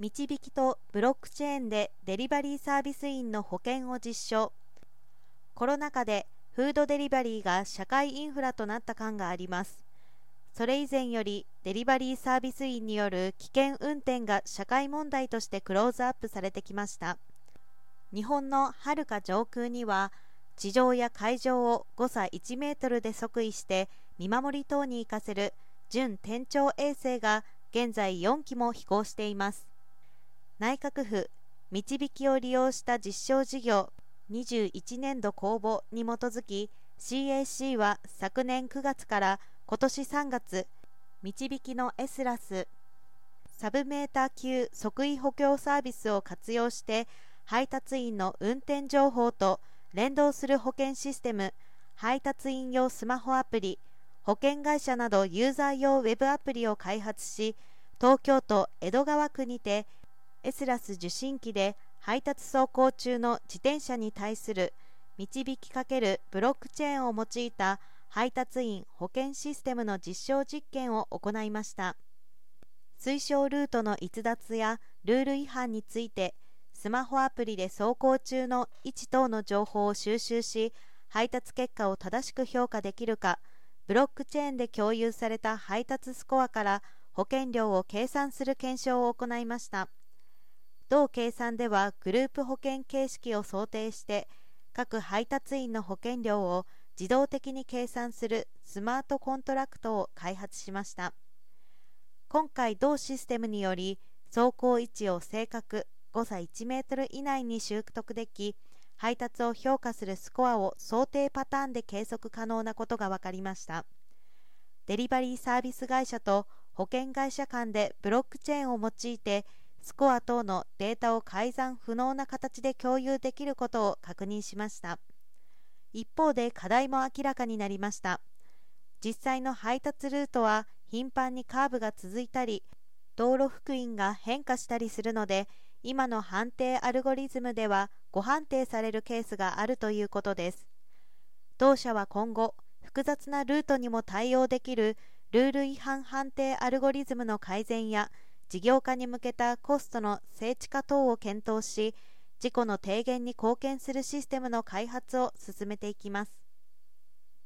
導きとブロックチェーンでデリバリーサービス員の保険を実証。コロナ禍でフードデリバリーが社会インフラとなった感があります。それ以前よりデリバリーサービス員による危険運転が社会問題としてクローズアップされてきました。日本のはるか上空には地上や海上を誤差1メートルで測位して見守り等に活かせる準天頂衛星が現在4機も飛行しています。内閣府導きを利用した実証事業21年度公募に基づき CAC は昨年9月から今年3月導きの S ラスサブメーター級即位補強サービスを活用して配達員の運転情報と連動する保険システム配達員用スマホアプリ保険会社などユーザー用ウェブアプリを開発し東京都江戸川区にてエスラス受信機で配達走行中の自転車に対する導きかけるブロックチェーンを用いた配達員保険システムの実証実験を行いました推奨ルートの逸脱やルール違反についてスマホアプリで走行中の位置等の情報を収集し配達結果を正しく評価できるかブロックチェーンで共有された配達スコアから保険料を計算する検証を行いました。同計算ではグループ保険形式を想定して各配達員の保険料を自動的に計算するスマートコントラクトを開発しました。今回同システムにより走行位置を正確誤差1メートル以内に習得でき配達を評価するスコアを想定パターンで計測可能なことが分かりました。デリバリーサービス会社と保険会社間でブロックチェーンを用いてスコア等のデータを改ざん不能な形で共有できることを確認しました。一方で課題も明らかになりました。実際の配達ルートは頻繁にカーブが続いたり道路福音が変化したりするので今の判定アルゴリズムでは誤判定されるケースがあるということです。同社は今後複雑なルートにも対応できるルール違反判定アルゴリズムの改善や事業化に向けたコストの精緻化等を検討し事故の低減に貢献するシステムの開発を進めていきます。